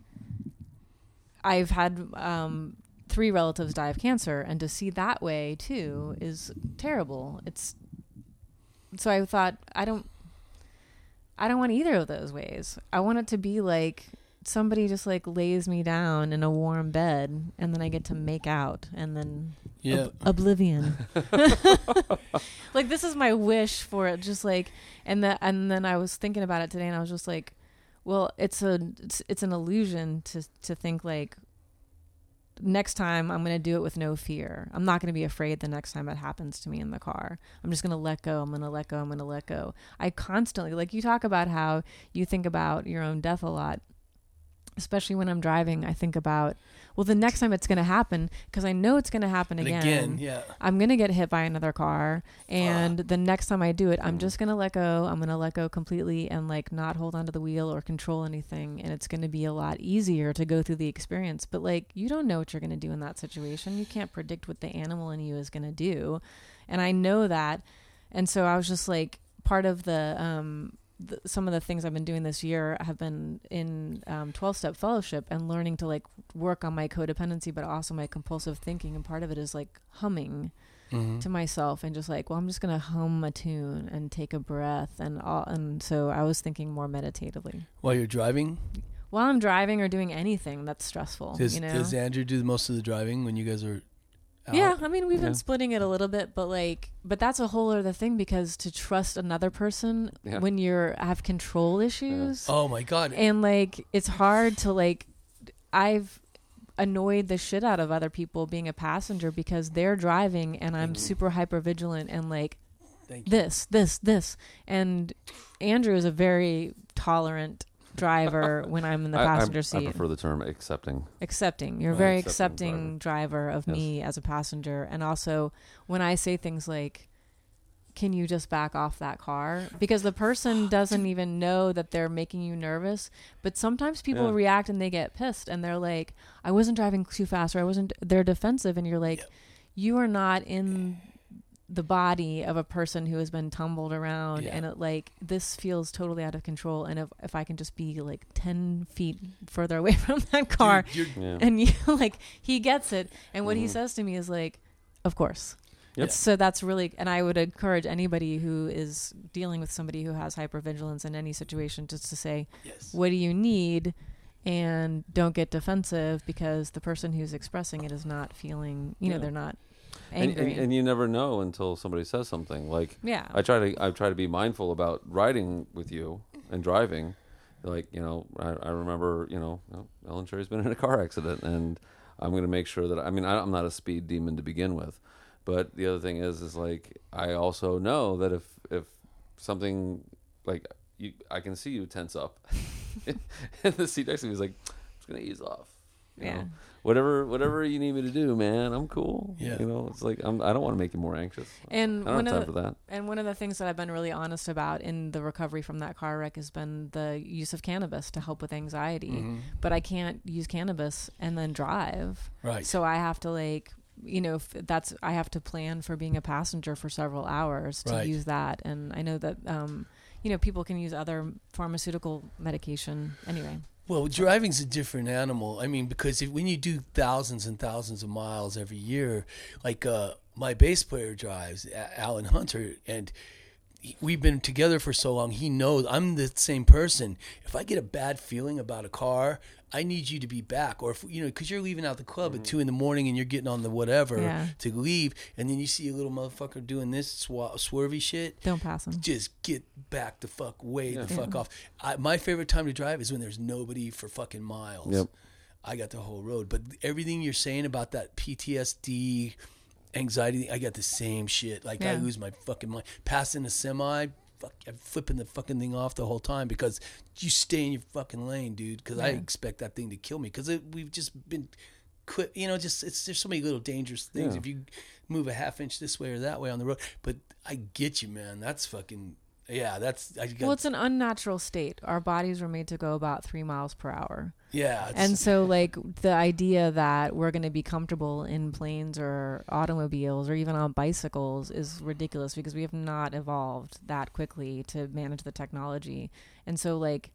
I've had um, three relatives die of cancer, and to see that way too is terrible. It's so I thought I don't I don't want either of those ways. I want it to be like somebody just like lays me down in a warm bed and then I get to make out and then yeah. ob- oblivion. like this is my wish for it just like and that and then I was thinking about it today and I was just like well it's a it's, it's an illusion to to think like next time I'm going to do it with no fear. I'm not going to be afraid the next time it happens to me in the car. I'm just going to let go. I'm going to let go. I'm going to let go. I constantly, like you talk about how you think about your own death a lot, especially when I'm driving. I think about, well, the next time it's going to happen, because I know it's going to happen And again. again, yeah. I'm going to get hit by another car. And the next time I do it, I'm just going to let go. I'm going to let go completely and like not hold onto the wheel or control anything. And it's going to be a lot easier to go through the experience. But like, you don't know what you're going to do in that situation. You can't predict what the animal in you is going to do. And I know that. And so I was just like, part of the, um, the, some of the things I've been doing this year have been in um, 12 step fellowship and learning to like work on my codependency, but also my compulsive thinking. And part of it is like humming Mm-hmm. to myself and just like, well, I'm just gonna hum a tune and take a breath and all. And so I was thinking more meditatively While you're driving, while I'm driving or doing anything that's stressful. does, you know? does Andrew do most of the driving when you guys are out? Yeah, I mean, we've Yeah. been splitting it a little bit, but like, but that's a whole other thing because to trust another person Yeah. when you're have control issues Oh my God. and like it's hard to like I've annoyed the shit out of other people being a passenger because they're driving and I'm Mhm. super hyper vigilant and like Thank you. this, this, this. And Andrew is a very tolerant driver when I'm in the I- I- passenger seat. I, prefer the term accepting. accepting. You're a very accepting accepting driver, of Yes. me as a passenger. And also when I say things like, can you just back off that car? Because the person doesn't even know that they're making you nervous. But sometimes people Yeah. react and they get pissed and they're like, I wasn't driving too fast or I wasn't, they're defensive. And you're like, you are not in the body of a person who has been tumbled around Yeah. and it like this feels totally out of control and if, if i can just be like 10 feet further away from that car Dude, you're- Yeah. and you like he gets it and what he Mhm. says to me is like of course Yep. so that's really and i would encourage anybody who is dealing with somebody who has hypervigilance in any situation just to say yes. what do you need and don't get defensive because the person who's expressing it is not feeling you know they're not And, and, and you never know until somebody says something. Like yeah. I try to I try to be mindful about riding with you and driving. Like you know, I, I remember you know, Ellen Cherry's been in a car accident, and I'm going to make sure that I mean I, I'm not a speed demon to begin with, but the other thing is is like I also know that if if something like you I can see you tense up, and the seat next to me is like I'm just going to ease off. You Yeah. know? Whatever, whatever you need me to do, man, I'm cool. Yeah. You know, it's like I'm, I don't want to make you more anxious. and I don't one have of time the, for that. And one of the things that I've been really honest about in the recovery from that car wreck has been the use of cannabis to help with anxiety. Mhm. But I can't use cannabis and then drive. Right. So I have to like, you know, f- that's I have to plan for being a passenger for several hours to Right. use that. And I know that um, you know, people can use other pharmaceutical medication anyway. Well, driving's a different animal. I mean, because if, when you do thousands and thousands of miles every year, like uh, my bass player drives, Alan Hunter, and he- we've been together for so long. He knows I'm the same person. If I get a bad feeling about a car, I need you to be back, or if you know, because you're leaving out the club at mm-hmm. two in the morning and you're getting on the whatever Yeah. to leave, and then you see a little motherfucker doing this swa- swervy shit Don't pass them. just get back the fuck way the Yeah. fuck off. I, my favorite time to drive is when there's nobody for fucking miles. Yep. I got the whole road, but everything you're saying about that PTSD, anxiety, I got the same shit. Like I Yeah. lose my fucking mind. Passing a semi, fuck, I'm flipping the fucking thing off the whole time because you stay in your fucking lane, dude. Because I expect that thing to kill me. Because we've just been. Quit, you know, just it's there's so many little dangerous things. Yeah. If you move a half inch this way or that way on the road, but I get you, man. That's fucking yeah. That's I Well, it's an unnatural state. Our bodies were made to go about three miles per hour. yeah. And so, like, the idea that we're going to be comfortable in planes or automobiles or even on bicycles is ridiculous because we have not evolved that quickly to manage the technology. And so, like,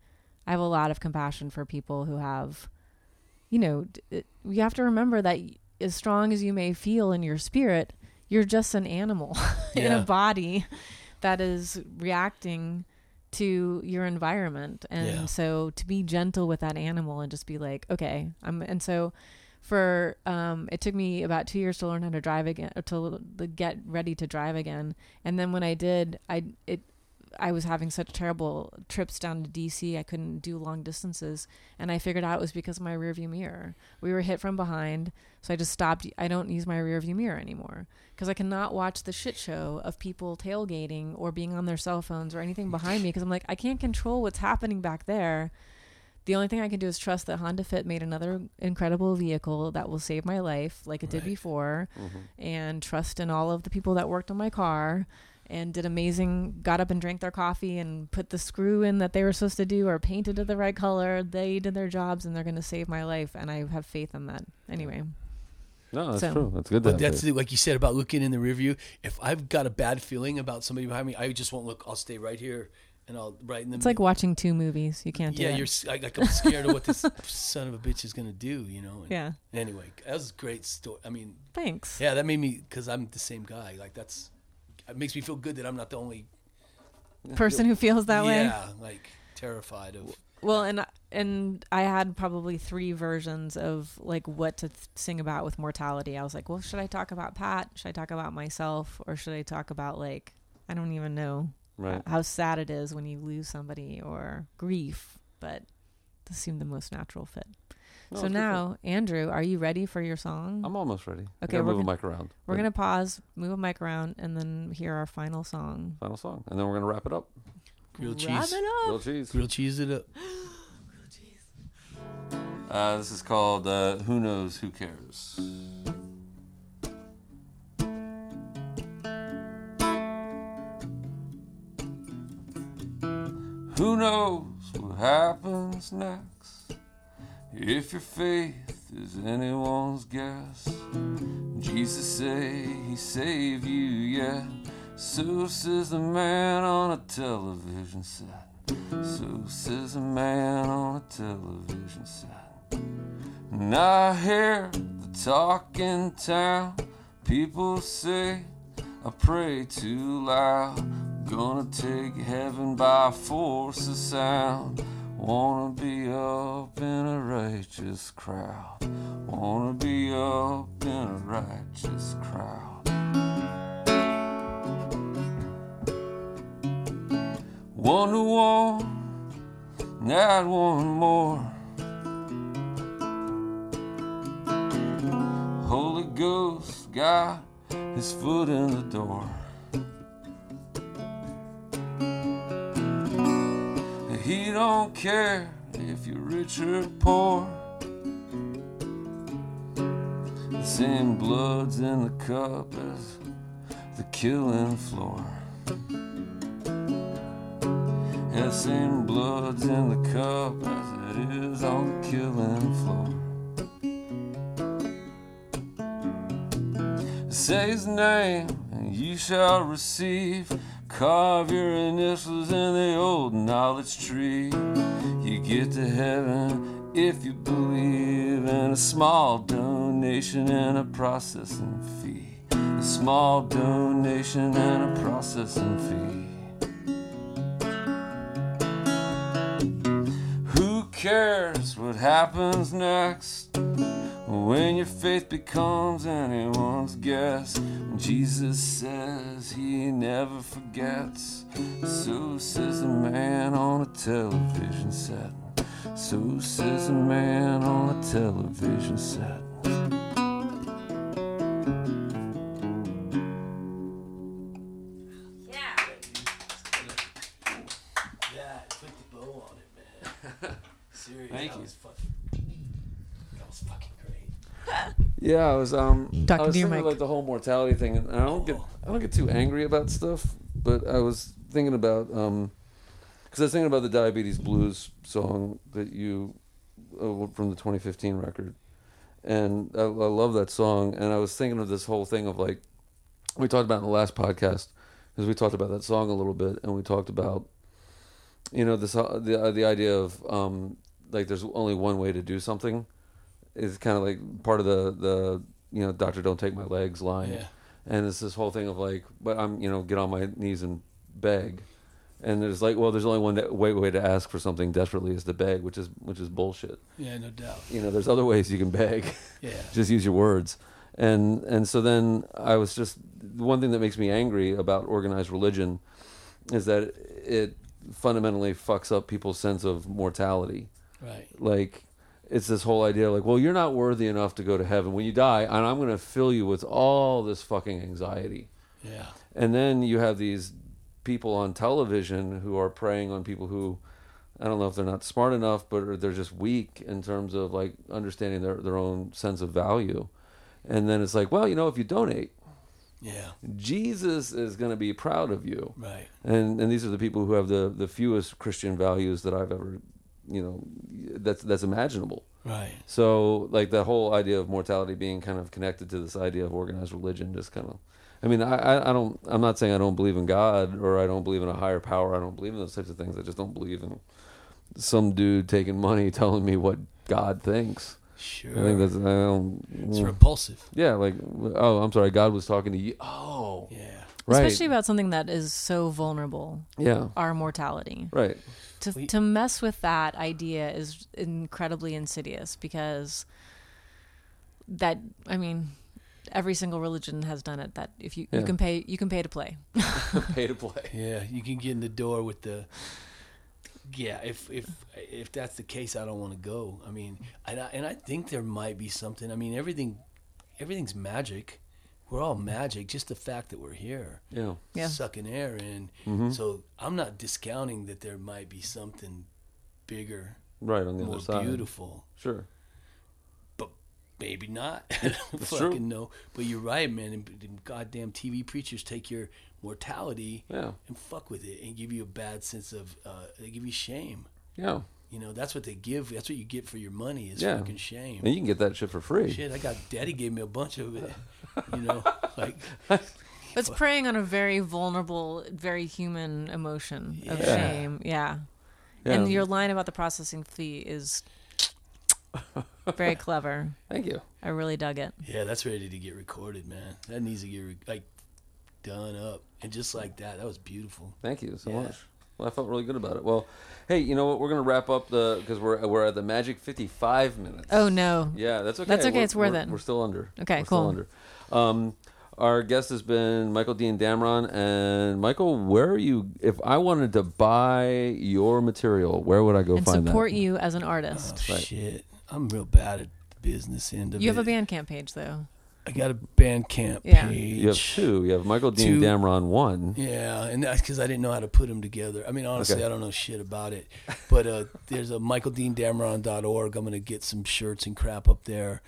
I have a lot of compassion for people who have, you know, it, you have to remember that as strong as you may feel in your spirit, you're just an animal in a body that is reacting to your environment and Yeah. so to be gentle with that animal and just be like okay i'm and so for um it took me about two years to learn how to drive again to get ready to drive again and then when i did i it i was having such terrible trips down to dc i couldn't do long distances and i figured out it was because of my rear view mirror we were hit from behind so i just stopped i don't use my rear view mirror anymore because I cannot watch the shit show of people tailgating or being on their cell phones or anything behind me because I'm like, I can't control what's happening back there. The only thing I can do is trust that Honda Fit made another incredible vehicle that will save my life, like it did Right. before, Mhm. and trust in all of the people that worked on my car and did amazing, got up and drank their coffee and put the screw in that they were supposed to do or painted it the right color. They did their jobs and they're going to save my life. And I have faith in that. Anyway. No, that's So- true. That's good. But that's the- like you said about looking in the rear view. If I've got a bad feeling about somebody behind me, I just won't look. I'll stay right here and I'll right in the. It's like watching two movies. You can't do yeah, it. you're s- like, like I'm scared of what this son of a bitch is gonna do. You know. And yeah. Anyway, that was a great story. I mean, Thanks. yeah, that made me because I'm the same guy. Like that's it makes me feel good that I'm not the only Person who feels that way. Yeah, like terrified of. Well, and and I had probably three versions of like what to th- sing about with mortality. I was like, well, should I talk about Pat? Should I talk about myself, or should I talk about like I don't even know right. how sad it is when you lose somebody or grief, but this seemed the most natural fit. No, so it's good now, Andrew, are you ready for your song? I'm almost ready. Okay, we're move a gonna- mic around. We're But gonna pause, move a mic around, and then hear our final song. final song, and then we're gonna wrap it up. Grilled Wrap cheese. it up. Grilled cheese. Grilled cheese it up. Grilled Uh, this is called uh, "Who Knows Who Cares." Who knows what happens next? If your faith is anyone's guess, Jesus say he saved you yet. So says the man on a television set. So says a man on a television set. And I hear the talk in town. People say I pray too loud. Gonna take heaven by force of sound. Wanna be up in a righteous crowd. Wanna be up in a righteous crowd. One to one, not one more. Holy Ghost got his foot in the door. He don't care if you're rich or poor. The same blood's in the cup as the killing floor. Yeah, same blood's in the cup as it is on the killing floor. Say his name, and you shall receive. Carve your initials in the old knowledge tree. You get to heaven if you believe in a small donation and a processing fee. A small donation and a processing fee. Who cares what happens next? When your faith becomes anyone's guess, Jesus says he never forgets, so says the man on a television set. So says the man on a television set. Yeah, I was um Talking I was to your thinking mic. about the whole mortality thing, and I don't get I don't get too angry about stuff, but I was thinking about um because I was thinking about the diabetes blues song that you uh, from the 2015 record, and I, I love that song, and I was thinking of this whole thing of like we talked about in the last podcast because we talked about that song a little bit, and we talked about you know this uh, the uh, the idea of um like there's only one way to do something is kind of like part of the the you know doctor don't take my legs line Yeah. and it's this whole thing of like but i'm you know get on my knees and beg and there's like well there's only one da- way, way to ask for something desperately is to beg which is which is bullshit Yeah, no doubt. you know there's other ways you can beg Yeah. just use your words and and so then i was just one thing that makes me angry about organized religion is that it fundamentally fucks up people's sense of mortality Right. like it's this whole idea like well you're not worthy enough to go to heaven when you die and i'm going to fill you with all this fucking anxiety Yeah. and then you have these people on television who are preying on people who i don't know if they're not smart enough but they're just weak in terms of like understanding their, their own sense of value and then it's like well you know if you donate Yeah. jesus is going to be proud of you Right. and and these are the people who have the the fewest christian values that i've ever you know that's that's imaginable Right. so like that whole idea of mortality being kind of connected to this idea of organized religion just kind of I mean I, I, I don't I'm not saying I don't believe in God or I don't believe in a higher power. I don't believe in those types of things. I just don't believe in some dude taking money telling me what God thinks. Sure. I think that's I don't it's mm. repulsive. yeah, like oh I'm sorry, God was talking to you. Oh Yeah. right. Especially about something that is so vulnerable, yeah. our mortality. Right. To We- to mess with that idea is incredibly insidious because that I mean, every single religion has done it. That if you, Yeah. you can pay you can pay to play. Pay to play. Yeah. You can get in the door with the. Yeah. If if if that's the case, I don't want to go. I mean, and I, and I think there might be something. I mean, everything, everything's magic. We're all magic. Just the fact that we're here. Yeah. Yeah. sucking air in. Mhm. So I'm not discounting that there might be something bigger, Right on the more other side. beautiful, Sure. but maybe not. I don't fucking true. know. But you're right, man. And, and goddamn TV preachers take your mortality Yeah. and fuck with it and give you a bad sense of. Uh, they give you shame. Yeah. You know, that's what they give. That's what you get for your money is Yeah. fucking shame. And you can get that shit for free. Shit, I got daddy gave me a bunch of it. You know, like It's preying on a very vulnerable, very human emotion of Yeah. shame. Yeah. Yeah. And your line about the processing fee is very clever. Thank you. I really dug it. Yeah, that's ready to get recorded, man. That needs to get re- like done up, and just like that, that was beautiful. Thank you so Yeah. much. Well, I felt really good about it. Well, hey, you know what? We're gonna wrap up the because we're we're at the magic fifty-five minutes. Oh no. Yeah, that's okay. That's okay, We're- it's worth it. We're still under. Okay, We're still cool. under. Um, our guest has been Michael Dean Damron, and Michael, where are you? If I wanted to buy your material, where would I go And find support that? you as an artist. Right. Shit, I'm real bad at the business end of You it. You have a Bandcamp page though. I got a Bandcamp Yeah. page. You have two. You have Michael Dean Two. Damron one. Yeah, and that's because I didn't know how to put them together. I mean, honestly, Okay. I don't know shit about it. But uh, there's a michaeldeandamron.org. I'm gonna get some shirts and crap up there.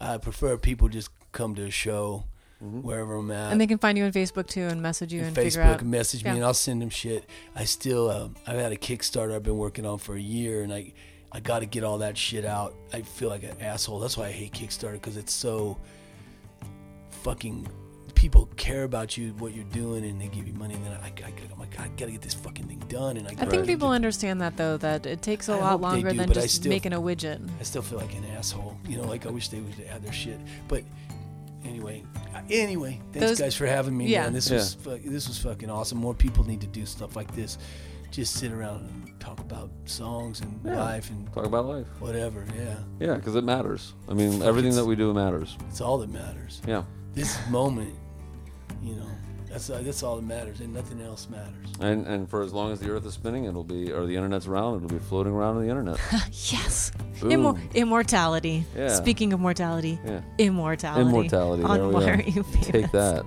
I prefer people just come to a show wherever I'm at. And they can find you on Facebook too and message you and, and figure Facebook out. message me yeah. and I'll send them shit. I still um, I've had a Kickstarter I've been working on for a year and I I got to get all that shit out. I feel like an asshole. That's why I hate Kickstarter because it's so fucking people care about you what you're doing and they give you money and then I, I, I'm like I gotta get this fucking thing done and I, I gotta think get- people understand that though that it takes a I lot longer do, than just still- making a widget. I still feel like an asshole. You know, like I wish they would have their shit. But anyway, uh, anyway, thanks Those- guys for having me. yeah. man. this Yeah. was this was fucking awesome. More people need to do stuff like this. Just sit around and talk about songs and Yeah. life and Talk about life. whatever. Yeah, Yeah, because it matters. I mean, Fuck, everything that we do matters. it's all that matters. Yeah. This moment, you know, that's uh, that's all that matters, and nothing else matters. And and for as long as the Earth is spinning, it'll be or the internet's around, it'll be floating around on the internet. Yes. Boom. Immo- immortality. Yeah. Speaking of mortality, Yeah. immortality. Immortality. On there we Why go. Are You Famous? Take that.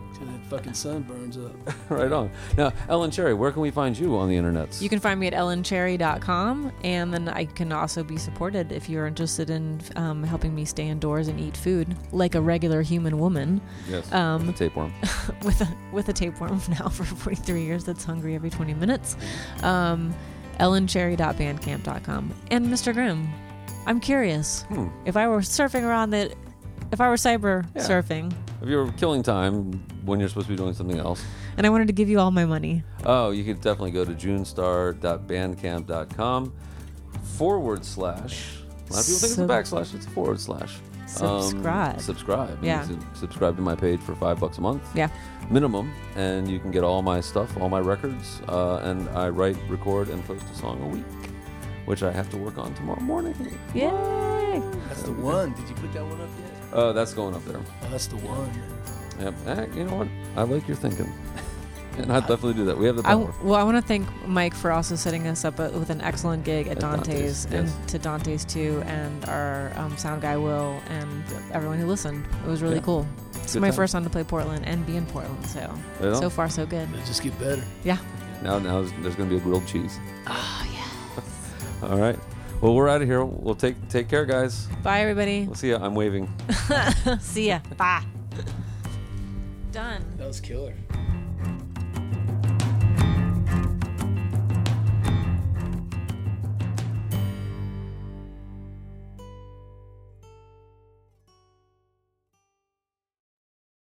Till that fucking sun burns up. right on. Now, Ellen Cherry, where can we find you on the internet? You can find me at ellencherry.com, and then I can also be supported if you're interested in um, helping me stay indoors and eat food like a regular human woman yes. um, the tapeworm. with a with a tapeworm now for 43 years that's hungry every 20 minutes. Um, ellencherry.bandcamp.com and Mr. Grimm. I'm curious Hmm. if I were surfing around the, if I were cyber Yeah. surfing, If you're killing time when you're supposed to be doing something else, and I wanted to give you all my money. oh, you could definitely go to junestar.bandcamp.com forward slash. A lot of people think it's a Sub- backslash. It's a forward slash. Um, Subscribe. subscribe. You Yeah. can subscribe to my page for five bucks a month. Yeah. Minimum, and you can get all my stuff, all my records, uh, and I write, record, and post a song a week, which I have to work on tomorrow morning. Yay! That's the one. Did you put that one up yet? Uh, that's going up there. Oh, that's the one. Yep. Eh, you know what? I like your thinking, and I'd definitely do that. We have the I, power. well, I want to thank Mike for also setting us up uh, with an excellent gig at, At Dante's, Dante's, and yes. to Dante's too, and our um, sound guy Will, and everyone who listened. It was really Yeah. cool. It's Good my time. first time to play Portland and be in Portland, so Right on. so far so good. It'll just get better. Yeah. now, now there's, there's going to be a grilled cheese. Oh yeah. All right. Well, we're out of here. We'll take take care, guys. Bye everybody. We'll see you. I'm waving. See ya. Bye. Done. That was killer.